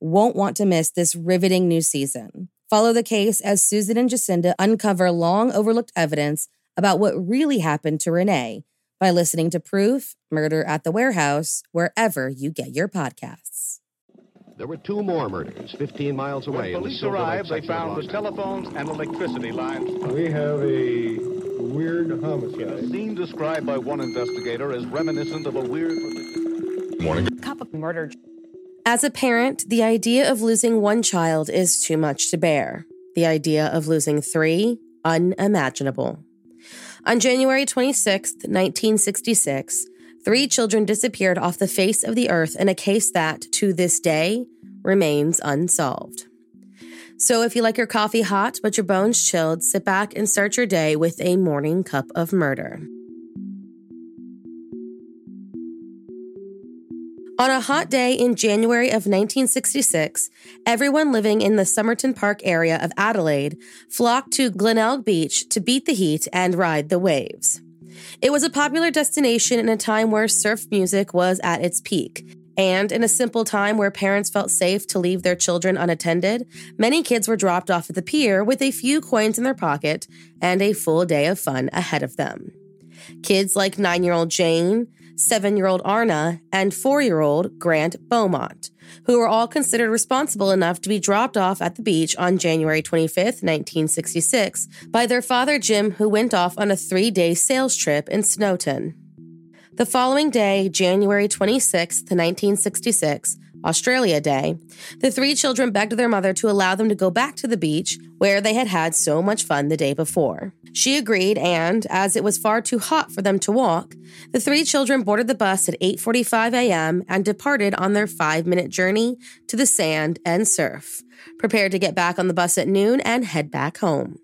won't want to miss this riveting new season. Follow the case as Susan and Jacinda uncover long overlooked evidence about what really happened to Renee by listening to Proof Murder at the Warehouse wherever you get your podcasts. There were two more murders 15 miles away. When police arrived, they found the telephones and electricity lines. We have a weird homicide. A homicide. scene described by one investigator as reminiscent of a weird. Morning. cup of murder. As a parent, the idea of losing one child is too much to bear. The idea of losing three, unimaginable. On January 26, 1966, three children disappeared off the face of the earth in a case that, to this day, remains unsolved. So if you like your coffee hot but your bones chilled, sit back and start your day with a morning cup of murder. On a hot day in January of 1966, everyone living in the Somerton Park area of Adelaide flocked to Glenelg Beach to beat the heat and ride the waves. It was a popular destination in a time where surf music was at its peak. And in a simple time where parents felt safe to leave their children unattended, many kids were dropped off at the pier with a few coins in their pocket and a full day of fun ahead of them. Kids like nine year old Jane, seven year old Arna, and four year old Grant Beaumont, who were all considered responsible enough to be dropped off at the beach on January 25th, 1966, by their father Jim, who went off on a three day sales trip in Snowtown. The following day, January 26th, 1966, Australia Day, the three children begged their mother to allow them to go back to the beach where they had had so much fun the day before. She agreed and, as it was far too hot for them to walk, the three children boarded the bus at 8:45 a.m. and departed on their 5-minute journey to the sand and surf, prepared to get back on the bus at noon and head back home.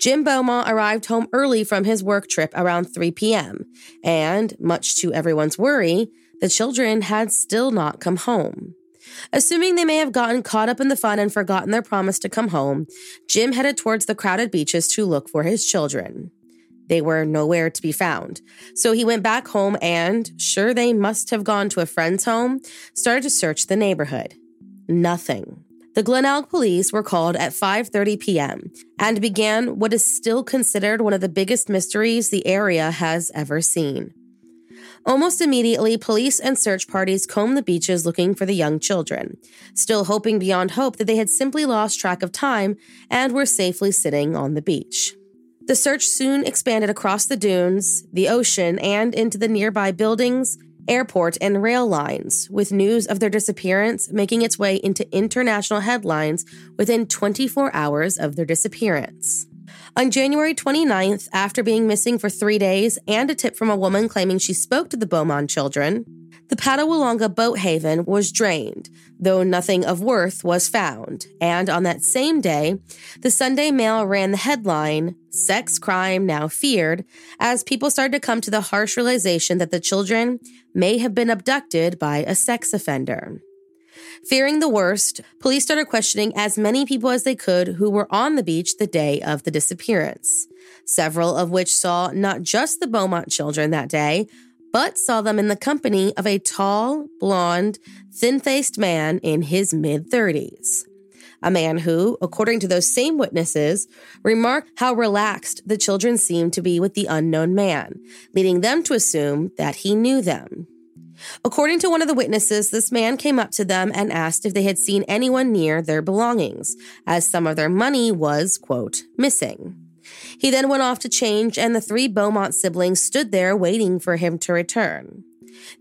Jim Beaumont arrived home early from his work trip around 3 p.m., and, much to everyone's worry, the children had still not come home. Assuming they may have gotten caught up in the fun and forgotten their promise to come home, Jim headed towards the crowded beaches to look for his children. They were nowhere to be found, so he went back home and, sure they must have gone to a friend's home, started to search the neighborhood. Nothing. The Glenelg police were called at 5:30 p.m. and began what is still considered one of the biggest mysteries the area has ever seen. Almost immediately, police and search parties combed the beaches looking for the young children, still hoping beyond hope that they had simply lost track of time and were safely sitting on the beach. The search soon expanded across the dunes, the ocean, and into the nearby buildings, airport, and rail lines, with news of their disappearance making its way into international headlines within 24 hours of their disappearance. On January 29th, after being missing for three days and a tip from a woman claiming she spoke to the Beaumont children, the Patawalonga boat haven was drained, though nothing of worth was found. And on that same day, the Sunday Mail ran the headline, Sex Crime Now Feared, as people started to come to the harsh realization that the children may have been abducted by a sex offender. Fearing the worst, police started questioning as many people as they could who were on the beach the day of the disappearance, several of which saw not just the Beaumont children that day, but saw them in the company of a tall, blonde, thin faced man in his mid 30s. A man who, according to those same witnesses, remarked how relaxed the children seemed to be with the unknown man, leading them to assume that he knew them. According to one of the witnesses, this man came up to them and asked if they had seen anyone near their belongings, as some of their money was, quote, missing. He then went off to change, and the three Beaumont siblings stood there waiting for him to return.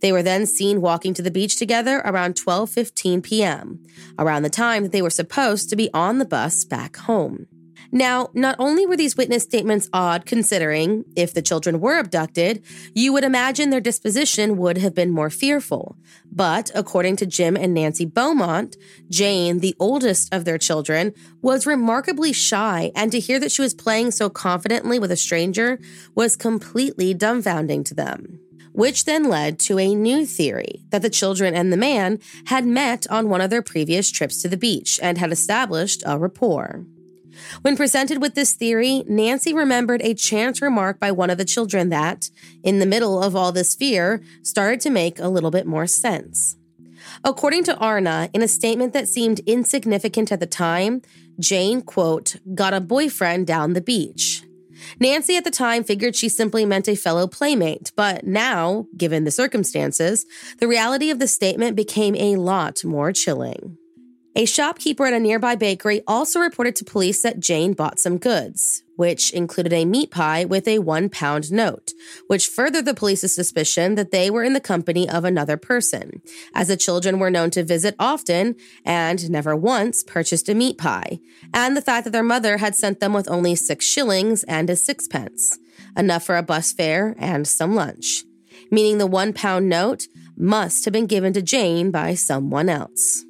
They were then seen walking to the beach together around 12:15 p.m., around the time that they were supposed to be on the bus back home. Now, not only were these witness statements odd, considering if the children were abducted, you would imagine their disposition would have been more fearful. But according to Jim and Nancy Beaumont, Jane, the oldest of their children, was remarkably shy, and to hear that she was playing so confidently with a stranger was completely dumbfounding to them which then led to a new theory that the children and the man had met on one of their previous trips to the beach and had established a rapport. When presented with this theory, Nancy remembered a chance remark by one of the children that, in the middle of all this fear, started to make a little bit more sense. According to Arna, in a statement that seemed insignificant at the time, Jane, quote, got a boyfriend down the beach. Nancy at the time figured she simply meant a fellow playmate, but now, given the circumstances, the reality of the statement became a lot more chilling. A shopkeeper at a nearby bakery also reported to police that Jane bought some goods, which included a meat pie with a one pound note, which furthered the police's suspicion that they were in the company of another person, as the children were known to visit often and never once purchased a meat pie, and the fact that their mother had sent them with only six shillings and a sixpence, enough for a bus fare and some lunch, meaning the one pound note must have been given to Jane by someone else.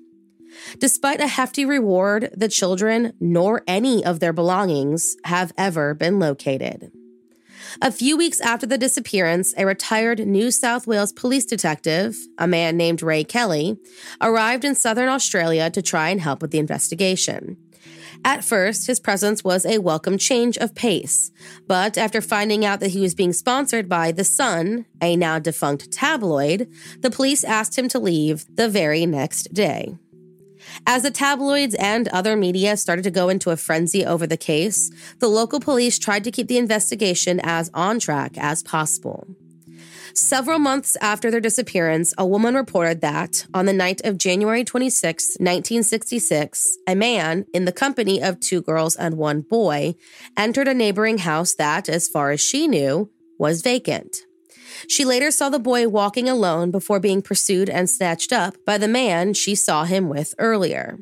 Despite a hefty reward, the children nor any of their belongings have ever been located. A few weeks after the disappearance, a retired New South Wales police detective, a man named Ray Kelly, arrived in southern Australia to try and help with the investigation. At first, his presence was a welcome change of pace, but after finding out that he was being sponsored by The Sun, a now defunct tabloid, the police asked him to leave the very next day. As the tabloids and other media started to go into a frenzy over the case, the local police tried to keep the investigation as on track as possible. Several months after their disappearance, a woman reported that on the night of January 26, 1966, a man in the company of two girls and one boy entered a neighboring house that, as far as she knew, was vacant. She later saw the boy walking alone before being pursued and snatched up by the man she saw him with earlier.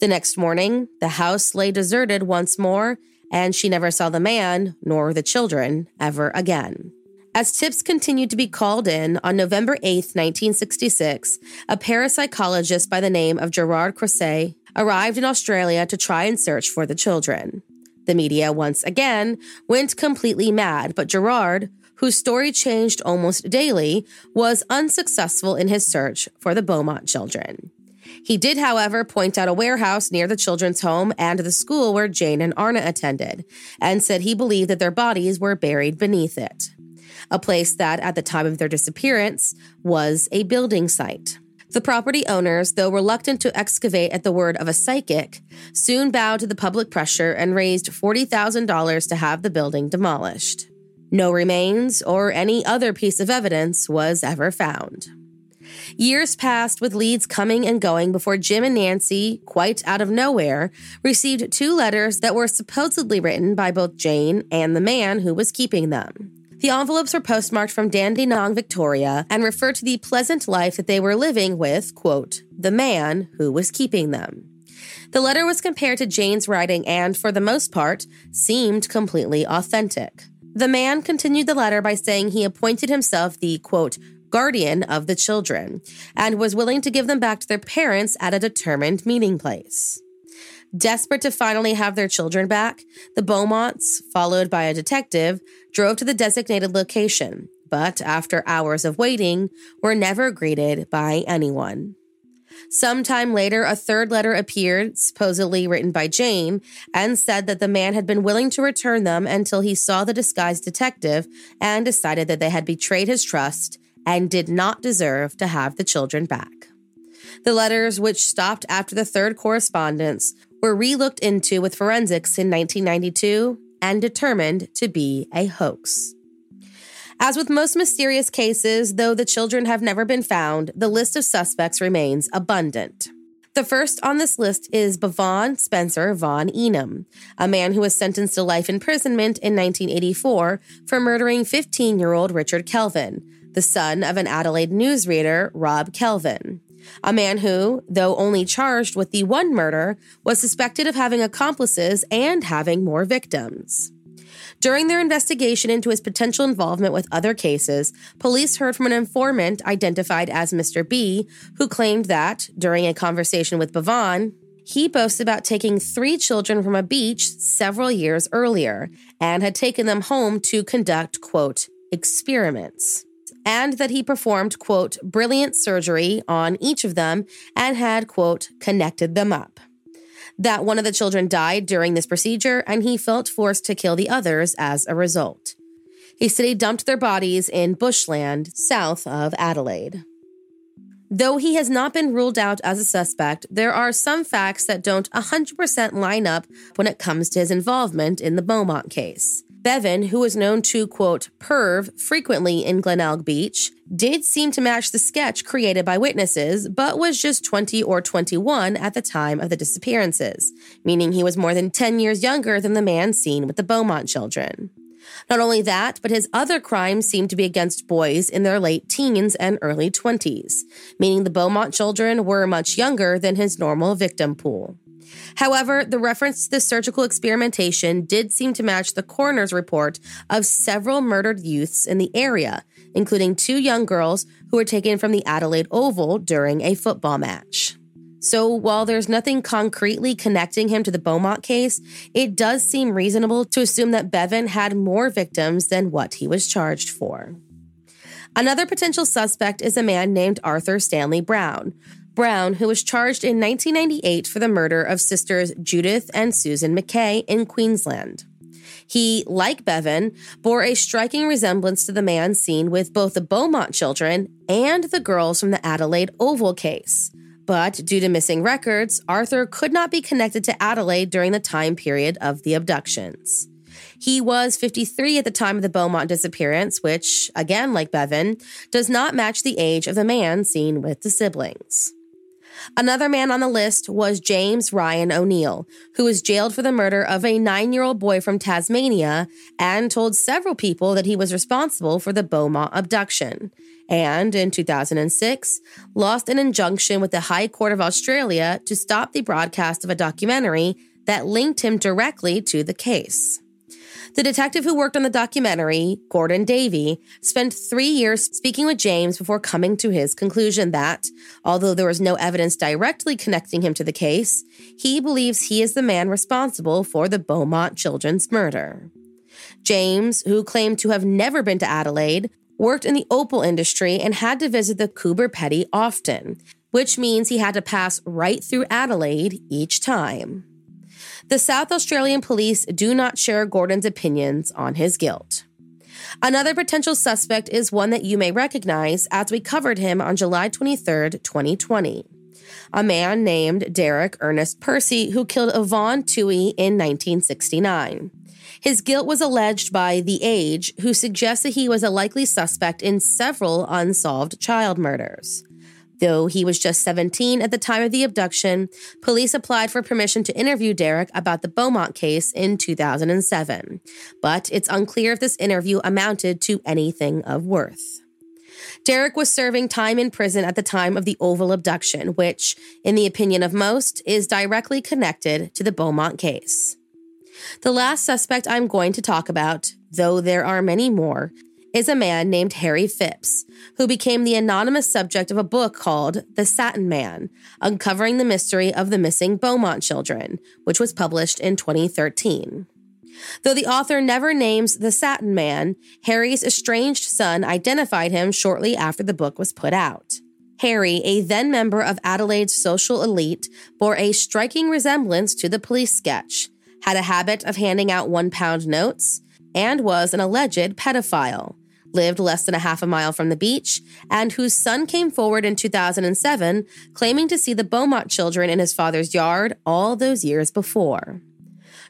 The next morning, the house lay deserted once more, and she never saw the man nor the children ever again. As tips continued to be called in, on November 8, 1966, a parapsychologist by the name of Gerard Croiset arrived in Australia to try and search for the children. The media once again went completely mad, but Gerard, whose story changed almost daily, was unsuccessful in his search for the Beaumont children. He did, however, point out a warehouse near the children's home and the school where Jane and Arna attended, and said he believed that their bodies were buried beneath it. A place that, at the time of their disappearance, was a building site. The property owners, though reluctant to excavate at the word of a psychic, soon bowed to the public pressure and raised $40,000 to have the building demolished. No remains or any other piece of evidence was ever found. Years passed with leads coming and going before Jim and Nancy, quite out of nowhere, received two letters that were supposedly written by both Jane and the man who was keeping them. The envelopes were postmarked from Dandenong, Victoria, and referred to the pleasant life that they were living with, quote, the man who was keeping them. The letter was compared to Jane's writing and, for the most part, seemed completely authentic. The man continued the letter by saying he appointed himself the, quote, guardian of the children and was willing to give them back to their parents at a determined meeting place. Desperate to finally have their children back, the Beaumonts, followed by a detective, drove to the designated location, but after hours of waiting, were never greeted by anyone. Sometime later, a third letter appeared, supposedly written by Jane, and said that the man had been willing to return them until he saw the disguised detective and decided that they had betrayed his trust and did not deserve to have the children back. The letters, which stopped after the third correspondence, were relooked into with forensics in 1992 and determined to be a hoax. As with most mysterious cases, though the children have never been found, the list of suspects remains abundant. The first on this list is Bevan Spencer Von Einem, a man who was sentenced to life imprisonment in 1984 for murdering 15 year old Richard Kelvin, the son of an Adelaide newsreader, Rob Kelvin a man who, though only charged with the one murder, was suspected of having accomplices and having more victims. During their investigation into his potential involvement with other cases, police heard from an informant identified as Mr. B, who claimed that, during a conversation with Bevan, he boasts about taking three children from a beach several years earlier and had taken them home to conduct, quote, experiments and that he performed, quote, brilliant surgery on each of them and had, quote, connected them up. That one of the children died during this procedure and he felt forced to kill the others as a result. He said he dumped their bodies in bushland south of Adelaide. Though he has not been ruled out as a suspect, there are some facts that don't 100% line up when it comes to his involvement in the Beaumont case. Bevan, who was known to, quote, perv frequently in Glenelg Beach, did seem to match the sketch created by witnesses, but was just 20 or 21 at the time of the disappearances, meaning he was more than 10 years younger than the man seen with the Beaumont children. Not only that, but his other crimes seemed to be against boys in their late teens and early 20s, meaning the Beaumont children were much younger than his normal victim pool. However, the reference to the surgical experimentation did seem to match the coroner's report of several murdered youths in the area, including two young girls who were taken from the Adelaide Oval during a football match. So, while there's nothing concretely connecting him to the Beaumont case, it does seem reasonable to assume that Bevan had more victims than what he was charged for. Another potential suspect is a man named Arthur Stanley Brown, Brown, who was charged in 1998 for the murder of sisters Judith and Susan McKay in Queensland. He, like Bevan, bore a striking resemblance to the man seen with both the Beaumont children and the girls from the Adelaide Oval case. But due to missing records, Arthur could not be connected to Adelaide during the time period of the abductions. He was 53 at the time of the Beaumont disappearance, which, again, like Bevan, does not match the age of the man seen with the siblings. Another man on the list was James Ryan O'Neill, who was jailed for the murder of a nine year old boy from Tasmania and told several people that he was responsible for the Beaumont abduction. And in 2006, lost an injunction with the High Court of Australia to stop the broadcast of a documentary that linked him directly to the case. The detective who worked on the documentary, Gordon Davey, spent three years speaking with James before coming to his conclusion that, although there was no evidence directly connecting him to the case, he believes he is the man responsible for the Beaumont children's murder. James, who claimed to have never been to Adelaide, worked in the opal industry and had to visit the Coober Pedy often, which means he had to pass right through Adelaide each time. The South Australian police do not share Gordon's opinions on his guilt. Another potential suspect is one that you may recognize as we covered him on July 23, 2020. A man named Derek Ernest Percy who killed Yvonne Tuohy in 1969. His guilt was alleged by The Age, who suggests that he was a likely suspect in several unsolved child murders. Though he was just 17 at the time of the abduction, police applied for permission to interview Derek about the Beaumont case in 2007. But it's unclear if this interview amounted to anything of worth. Derek was serving time in prison at the time of the Oval abduction, which, in the opinion of most, is directly connected to the Beaumont case. The last suspect I'm going to talk about, though there are many more, is a man named Harry Phipps, who became the anonymous subject of a book called The Satin Man Uncovering the Mystery of the Missing Beaumont Children, which was published in 2013. Though the author never names the Satin Man, Harry's estranged son identified him shortly after the book was put out. Harry, a then member of Adelaide's social elite, bore a striking resemblance to the police sketch, had a habit of handing out one pound notes, and was an alleged pedophile lived less than a half a mile from the beach, and whose son came forward in 2007 claiming to see the Beaumont children in his father's yard all those years before.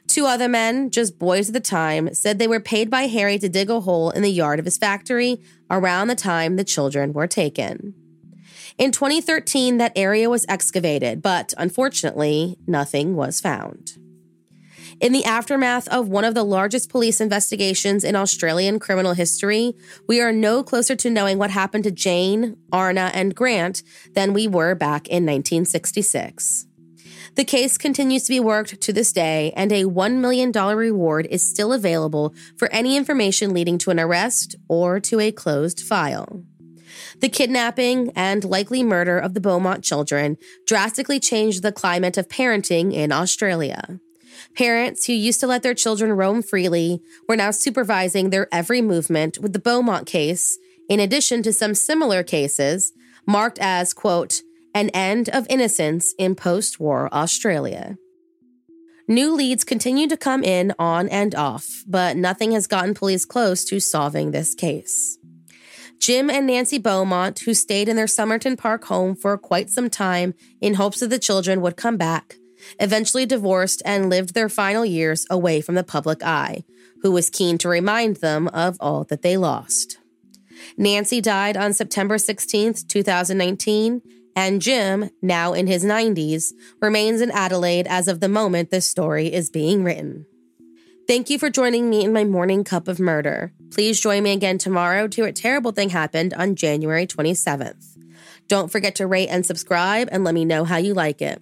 Two other men, just boys at the time, said they were paid by Harry to dig a hole in the yard of his factory around the time the children were taken. In 2013, that area was excavated, but unfortunately, nothing was found. In the aftermath of one of the largest police investigations in Australian criminal history, we are no closer to knowing what happened to Jane, Arna, and Grant than we were back in 1966. The case continues to be worked to this day, and a $1 million reward is still available for any information leading to an arrest or to a closed file. The kidnapping and likely murder of the Beaumont children drastically changed the climate of parenting in Australia. Parents who used to let their children roam freely were now supervising their every movement with the Beaumont case, in addition to some similar cases marked as, quote, an end of innocence in post war Australia. New leads continue to come in on and off, but nothing has gotten police close to solving this case. Jim and Nancy Beaumont, who stayed in their Somerton Park home for quite some time in hopes that the children would come back, eventually divorced and lived their final years away from the public eye, who was keen to remind them of all that they lost. Nancy died on September 16, 2019, and Jim, now in his 90s, remains in Adelaide as of the moment this story is being written. Thank you for joining me in my morning cup of murder. Please join me again tomorrow to A Terrible Thing Happened on January 27th. Don't forget to rate and subscribe and let me know how you like it.